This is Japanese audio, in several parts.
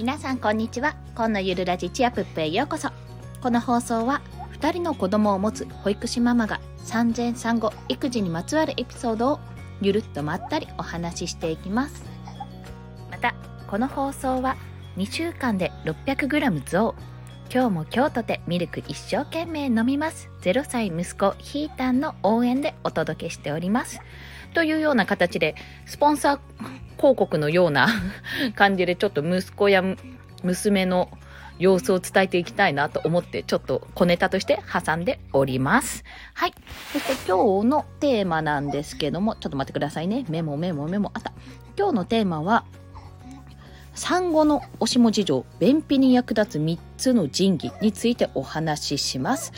皆さんこんにちは。今のゆるラジチアプップへようこそ。この放送は2人の子供を持つ保育士ママが産前産後育児にまつわるエピソードをゆるっとまったりお話ししていきます。またこの放送は2週間で 600g 増。今日も今日とてミルク一生懸命飲みます0歳息子ひーたんの応援でお届けしておりますというような形でスポンサー広告のような 感じでちょっと息子や娘の様子を伝えていきたいなと思ってちょっと小ネタとして挟んでおります。はい。そして今日のテーマなんですけども、ちょっと待ってくださいね。メモメモメモ。あった。今日のテーマは、産後のおしも事情、便秘に役立つ3つの神器についてお話しします。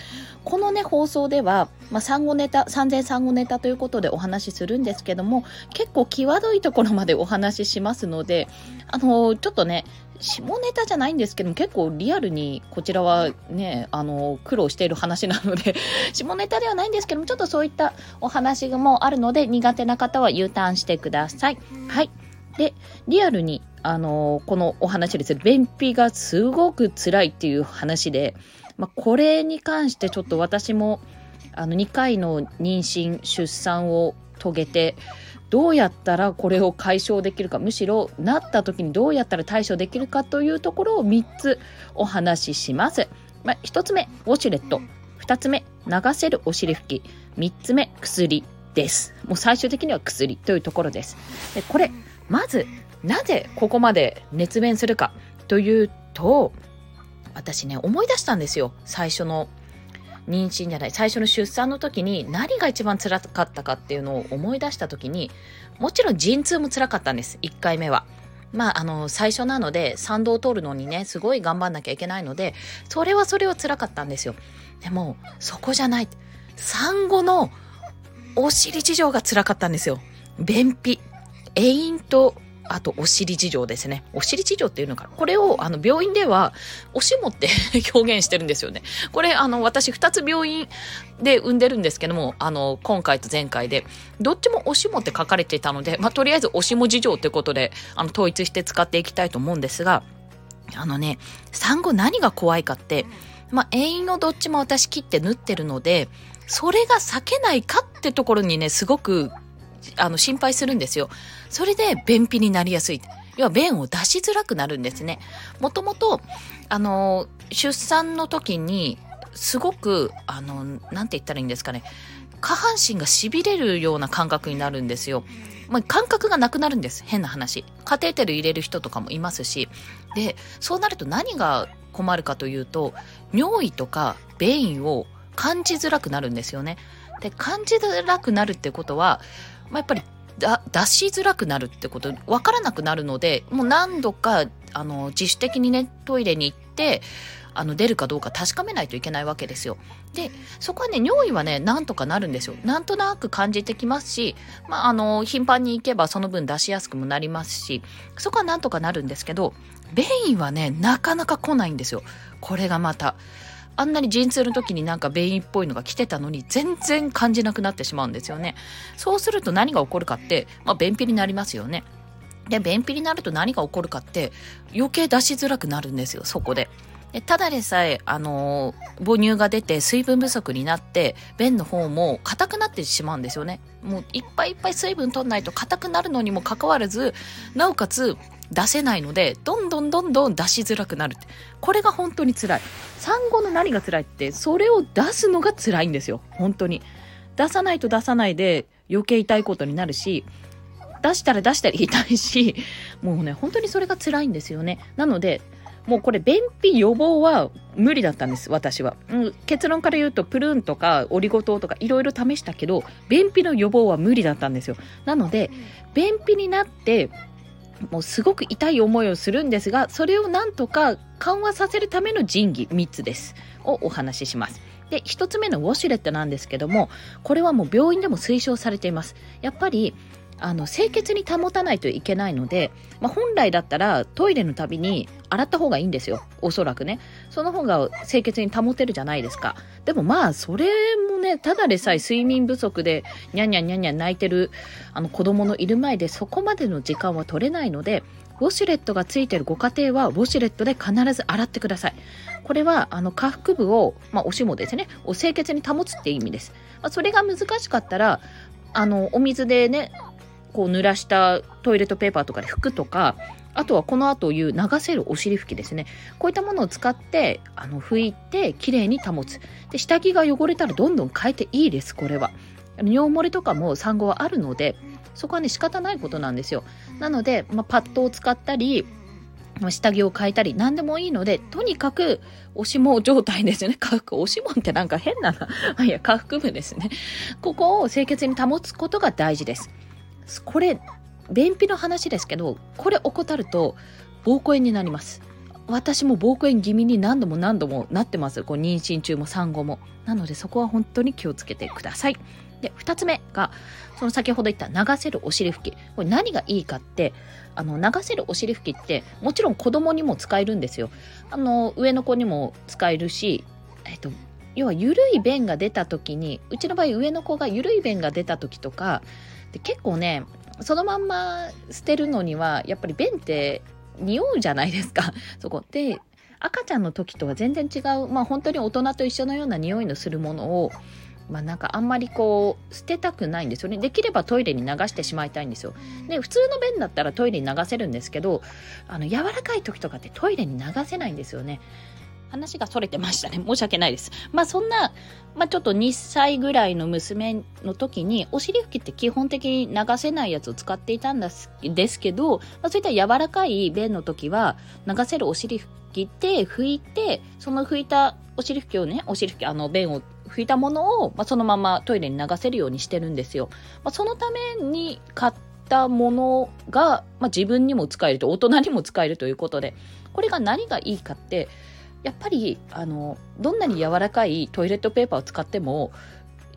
このね、放送では、まあ、産後ネタ、産前産後ネタということでお話しするんですけども、結構際どいところまでお話ししますので、あの、ちょっとね、下ネタじゃないんですけども、結構リアルにこちらはね、あの、苦労している話なので 下ネタではないんですけども、ちょっとそういったお話もあるので、苦手な方は U ターンしてください。はい。で、リアルにあのこのお話です便秘がすごく辛いっていう話で、まあ、これに関してちょっと私もあの2回の妊娠出産を遂げてどうやったらこれを解消できるかむしろなった時にどうやったら対処できるかというところを3つお話しします。まあ、1つ目ウォシュレット2つ目流せるお尻拭き3つ目薬です。もう最終的には薬というところです。でこれまずなぜここまで熱弁するかというと私ね思い出したんですよ。最初の妊娠じゃない最初の出産の時に何が一番辛かったかっていうのを思い出した時にもちろん陣痛も辛かったんです。1回目は。まあ、あの最初なので産道を通るのにねすごい頑張んなきゃいけないのでそれはそれは辛かったんですよ。でもそこじゃない。産後のお尻事情が辛かったんですよ。便秘栄飲とあと、お尻事情ですね。お尻事情っていうのかな。これを、あの、病院では、おしもって 表現してるんですよね。これ、あの、私、二つ病院で産んでるんですけども、あの、今回と前回で、どっちもおしもって書かれていたので、まあ、とりあえず、おしも事情ってことで、あの、統一して使っていきたいと思うんですが、あのね、産後何が怖いかって、まあ、永遠のどっちも私切って縫ってるので、それが避けないかってところにね、すごくあの心配するんですよ。それで便秘になりやすい。要は便を出しづらくなるんですね。もともと、あの、出産の時に、すごく、あの、なんて言ったらいいんですかね。下半身が痺れるような感覚になるんですよ。まあ、感覚がなくなるんです。変な話。カテーテル入れる人とかもいますし。で、そうなると何が困るかというと、尿意とか便意を感じづらくなるんですよね。で、感じづらくなるってことは、まあ、やっぱりだ出しづらくなるってこと分からなくなるのでもう何度かあの自主的にねトイレに行ってあの出るかどうか確かめないといけないわけですよ。でそこはね尿意はねなんとかなるんですよ。なんとなく感じてきますし、まあ、あの頻繁に行けばその分出しやすくもなりますしそこはなんとかなるんですけど便意はねなかなか来ないんですよ。これがまた。あんなに陣痛の時になんか便意っぽいのが来てたのに全然感じなくなってしまうんですよね。そうすると何が起こるかって、まあ、便秘になりますよね。で、便秘になると何が起こるかって余計出しづらくなるんですよ、そこで。でただでさえ、あのー、母乳が出て水分不足になって、便の方も硬くなってしまうんですよね。もういっぱいいっぱい水分取んないと硬くなるのにもかかわらず、なおかつ出せないので、どんどんどんどん出しづらくなる。これが本当に辛い。産後の何が辛いって、それを出すのが辛いんですよ。本当に。出さないと出さないで余計痛いことになるし、出したら出したら痛いし、もうね、本当にそれが辛いんですよね。なので、もうこれ便秘予防は無理だったんです、私は。うん、結論から言うと、プルーンとかオリゴ糖とかいろいろ試したけど、便秘の予防は無理だったんですよ。なので、便秘になって、もうすごく痛い思いをするんですが、それをなんとか緩和させるための仁義3つです。をお話しします。で、1つ目のウォシュレットなんですけども、これはもう病院でも推奨されています。やっぱり、あの清潔に保たないといけないので、まあ、本来だったらトイレのたびに洗った方がいいんですよ。おそらくね。その方が清潔に保てるじゃないですか。でもまあそれもねただでさえ睡眠不足でニャンニャンニャンニャン泣いてるあの子供のいる前でそこまでの時間は取れないのでウォシュレットがついてるご家庭はウォシュレットで必ず洗ってください。これはあの下腹部を、まあ、おしもですね。を清潔に保つって意味です、まあ、それが難しかったらあのお水でねこう濡らしたトイレットペーパーとかで拭くとかあとはこの後言う流せるお尻拭きですね。こういったものを使ってあの拭いてきれいに保つ。で下着が汚れたらどんどん変えていいですこれは。尿漏れとかも産後はあるのでそこはね仕方ないことなんですよ。なので、まあ、パッドを使ったり下着を変えたり何でもいいのでとにかくおしも状態ですよね。下 腹おしもんってなんか変なな。いや下腹部ですね。ここを清潔に保つことが大事です。これ便秘の話ですけどこれ怠ると膀胱炎になります。私も膀胱炎気味に何度も何度もなってます。こう妊娠中も産後も。なのでそこは本当に気をつけてください。で2つ目がその先ほど言った流せるお尻拭き。これ何がいいかってあの流せるお尻拭きってもちろん子供にも使えるんですよ。あの上の子にも使えるしえっと要は緩い便が出た時にうちの場合上の子が緩い便が出た時とかで結構ねそのまんま捨てるのにはやっぱり便って匂うじゃないですか。そこ。で赤ちゃんの時とは全然違うまあ本当に大人と一緒のような匂いのするものをまあなんかあんまりこう捨てたくないんですよね。できればトイレに流してしまいたいんですよ。で普通の便だったらトイレに流せるんですけどあの柔らかい時とかってトイレに流せないんですよね。話がそれてましたね。申し訳ないです。まあそんな、まあちょっと2歳ぐらいの娘の時に、お尻拭きって基本的に流せないやつを使っていたんですですけど、まあ、そういった柔らかい便の時は、流せるお尻拭きって拭いて、その拭いたお尻拭きをね、お尻拭き、あの便を拭いたものを、まあ、そのままトイレに流せるようにしてるんですよ。まあ、そのために買ったものが、まあ、自分にも使えると、大人にも使えるということで、これが何がいいかって、やっぱりあのどんなに柔らかいトイレットペーパーを使っても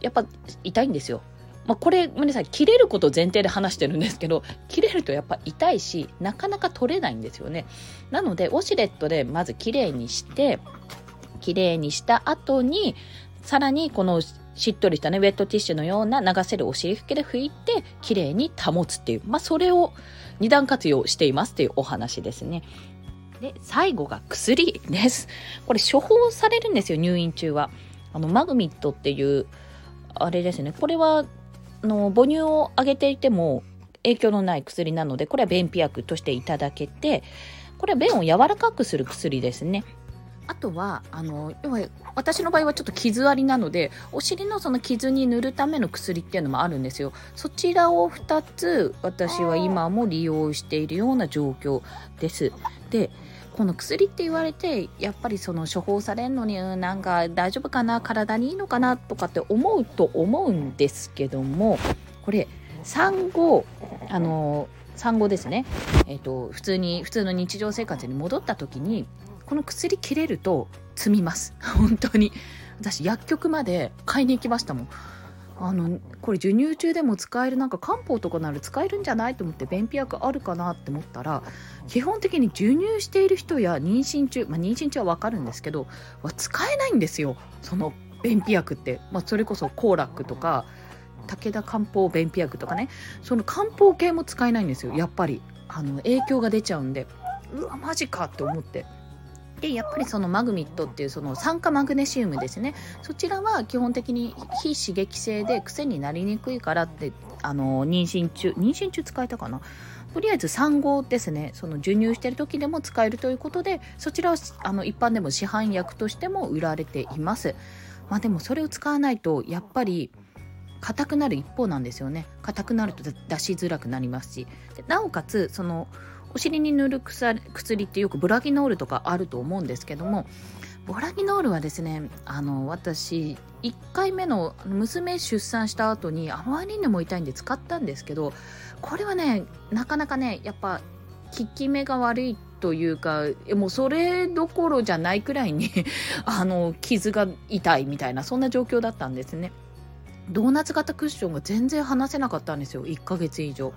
やっぱ痛いんですよ。まあ、これごめんなさい切れること前提で話してるんですけど切れるとやっぱ痛いしなかなか取れないんですよね。なのでウォシュレットでまずきれいにしてきれいにした後にさらにこのしっとりしたねウェットティッシュのような流せるお尻拭きで拭いてきれいに保つっていうまあそれを二段活用していますっていうお話ですね。で、最後が薬です。これ処方されるんですよ、入院中は。あの、マグミットっていう、あれですね。これは、あの、母乳をあげていても影響のない薬なので、これは便秘薬としていただけて、これは便を柔らかくする薬ですね。あとは、あの、要は、私の場合はちょっと傷ありなので、お尻のその傷に塗るための薬っていうのもあるんですよ。そちらを2つ、私は今も利用しているような状況です。で、この薬って言われてやっぱりその処方されるのになんか大丈夫かな体にいいのかなとかって思うと思うんですけどもこれ産後あの産後ですね、えーと、普通に普通の日常生活に戻った時にこの薬切れると積みます。本当に。私薬局まで買いに行きましたもん。あのこれ授乳中でも使えるなんか漢方とかなら使えるんじゃないと思って便秘薬あるかなって思ったら基本的に授乳している人や妊娠中、まあ、妊娠中は分かるんですけどは使えないんですよ。その便秘薬って、まあ、それこそコーラックとか武田漢方便秘薬とかね。その漢方系も使えないんですよ。やっぱり。あの影響が出ちゃうんで。うわマジかって思って。でやっぱりそのマグミットっていうその酸化マグネシウムですね。そちらは基本的に非刺激性で癖になりにくいからってあの妊娠中妊娠中使えたかな？とりあえず産後ですね。その授乳してる時でも使えるということでそちらはあの一般でも市販薬としても売られています。まあでもそれを使わないとやっぱり硬くなる一方なんですよね。硬くなると出しづらくなりますし。なおかつそのお尻に塗る薬ってよくブラギノールとかあると思うんですけどもブラギノールはですねあの私1回目の娘出産した後にあまりにも痛いんで使ったんですけどこれはねなかなかねやっぱ効き目が悪いというかもうそれどころじゃないくらいに あの傷が痛いみたいなそんな状況だったんですね。ドーナツ型クッションが全然離せなかったんですよ1ヶ月以上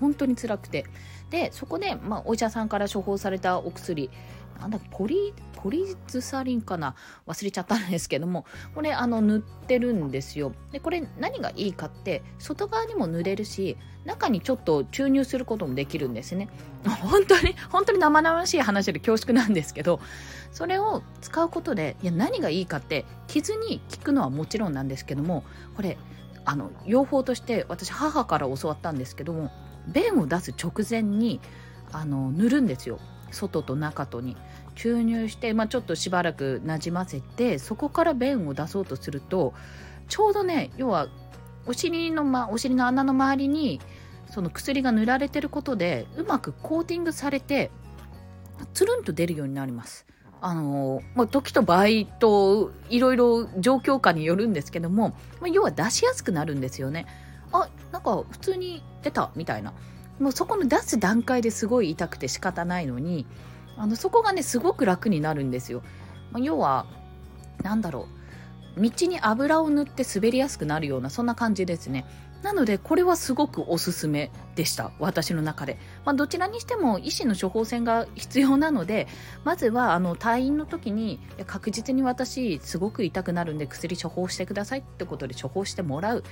本当に辛くて。でそこで、まあ、お医者さんから処方されたお薬。なんだポリポリズサリンかな？忘れちゃったんですけども。これあの塗ってるんですよ。でこれ何がいいかって外側にも塗れるし中にちょっと注入することもできるんですね。本当に本当に生々しい話で恐縮なんですけどそれを使うことでいや何がいいかって傷に効くのはもちろんなんですけどもこれあの養蜂として私母から教わったんですけども便を出す直前にあの塗るんですよ外と中とに注入して、まあ、ちょっとしばらくなじませてそこから便を出そうとするとちょうどね要はお尻の,、ま、お尻の穴の周りにその薬が塗られてることでうまくコーティングされてつるんと出るようになります。あのまあ、時と場合といろいろ状況下によるんですけども、まあ、要は出しやすくなるんですよね。なんか普通に出たみたいな。もうそこの出す段階ですごい痛くて仕方ないのにあのそこがねすごく楽になるんですよ。まあ、要は何だろう。道に油を塗って滑りやすくなるようなそんな感じですね。なのでこれはすごくおすすめでした。私の中で、まあ、どちらにしても医師の処方箋が必要なのでまずはあの退院の時に確実に私すごく痛くなるんで薬処方してくださいってことで処方してもらう。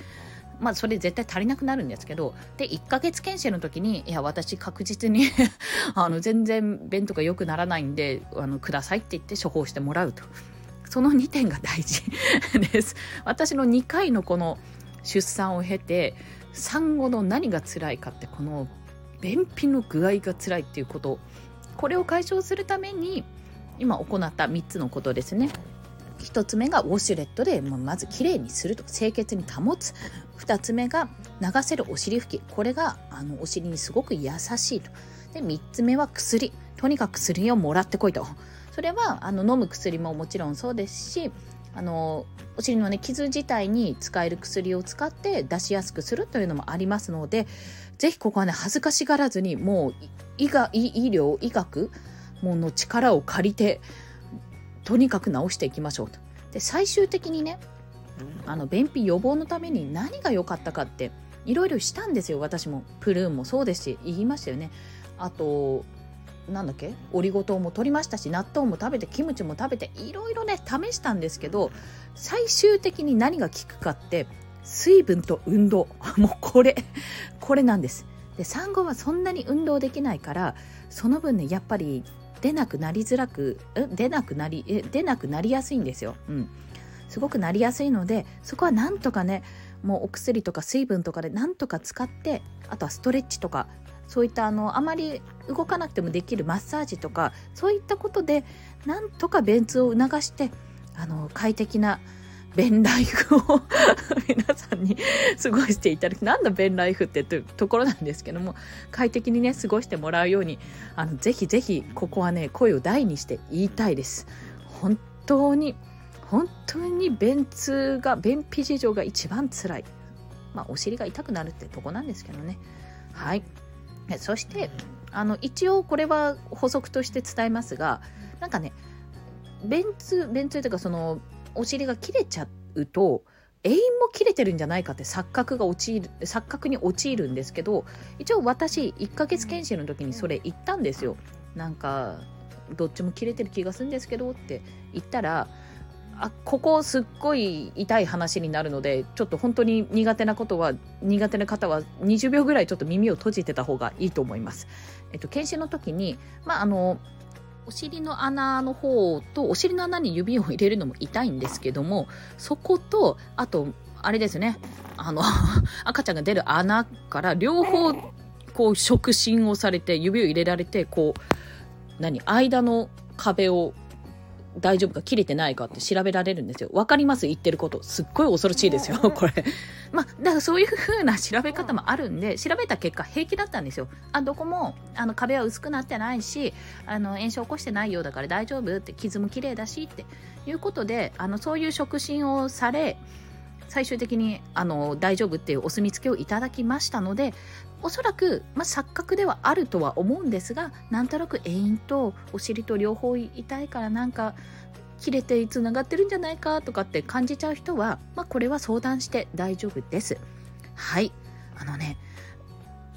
まあそれ絶対足りなくなるんですけどで1ヶ月検診の時にいや私確実に あの全然便とか良くならないんであのくださいって言って処方してもらうと。その2点が大事 です。私の2回のこの出産を経て産後の何が辛いかってこの便秘の具合が辛いっていうことこれを解消するために今行った3つのことですね。1つ目がウォシュレットでまずきれいにすると清潔に保つ。2つ目が流せるお尻拭き。これがあのお尻にすごく優しいと。で3つ目は薬。とにかく薬をもらってこいと。それはあの飲む薬ももちろんそうですしあのお尻のね傷自体に使える薬を使って出しやすくするというのもありますので是非ここはね恥ずかしがらずにもう医が医療医学もの力を借りてとにかく治していきましょうと。で最終的にねあの便秘予防のために何が良かったかっていろいろしたんですよ私も。プルーンもそうですし言いましたよね。あとなんだっけオリゴ糖も取りましたし納豆も食べてキムチも食べていろいろね試したんですけど最終的に何が効くかって水分と運動。もうこれこれなんです。で産後はそんなに運動できないからその分ねやっぱり出なくなりづらく出なくなりえ出なくなりやすいんですよ。うん、すごくなりやすいのでそこはなんとかねもうお薬とか水分とかでなんとか使ってあとはストレッチとかそういったあのあまり動かなくてもできるマッサージとかそういったことでなんとか便通を促してあの快適なベンライフを 皆さんに過ごしていただき、なんだベンライフってというところなんですけども、快適にね、過ごしてもらうように、あの、ぜひぜひ、ここはね、声を大にして言いたいです。本当に、本当に便通が、便秘事情が一番辛い。まあ、お尻が痛くなるってとこなんですけどね。はい。そして、あの、一応これは補足として伝えますが、なんかね、便通、便通というかその、お尻が切れちゃうと永遠も切れてるんじゃないかって錯覚が陥る錯覚に陥るんですけど一応私1ヶ月検診の時にそれ言ったんですよなんかどっちも切れてる気がするんですけどって言ったらあここすっごい痛い話になるのでちょっと本当に苦手なことは苦手な方は20秒ぐらいちょっと耳を閉じてた方がいいと思います。えっと、検診の時にまああのお尻の穴の方とお尻の穴に指を入れるのも痛いんですけどもそことあとあれですね。あの 赤ちゃんが出る穴から両方こう触診をされて指を入れられてこう何間の壁を大丈夫か切れてないかって調べられるんですよ。わかります言ってること。すっごい恐ろしいですよ、これ。まあ、だからそういう風な調べ方もあるんで、調べた結果平気だったんですよ。あ、どこも、あの、壁は薄くなってないし、あの、炎症起こしてないようだから大丈夫って、傷も綺麗だしっていうことで、あの、そういう触診をされ、最終的にあの大丈夫っていうお墨付きをいただきましたのでおそらく、まあ、錯覚ではあるとは思うんですがなんとなく遠因とお尻と両方痛いからなんか切れてつながってるんじゃないかとかって感じちゃう人は、まあ、これは相談して大丈夫です。はい。あのね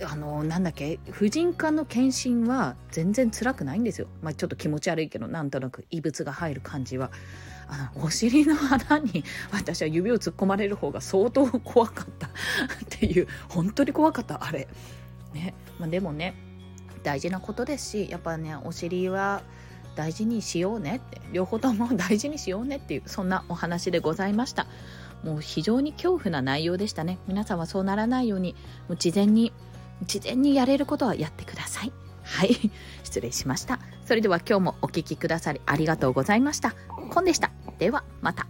あのなんだっけ婦人科の検診は全然辛くないんですよ、まあ、ちょっと気持ち悪いけどなんとなく異物が入る感じは。あのお尻の穴に私は指を突っ込まれる方が相当怖かった。っていう本当に怖かった。あれ。ね、まあ、でもね大事なことですしやっぱねお尻は大事にしようねって。両方とも大事にしようねっていうそんなお話でございました。もう非常に恐怖な内容でしたね。皆さんはそうならないようにもう事前に事前にやれることはやってください。はい。失礼しました。それでは今日もお聴きくださりありがとうございました。コンでした。ではまた。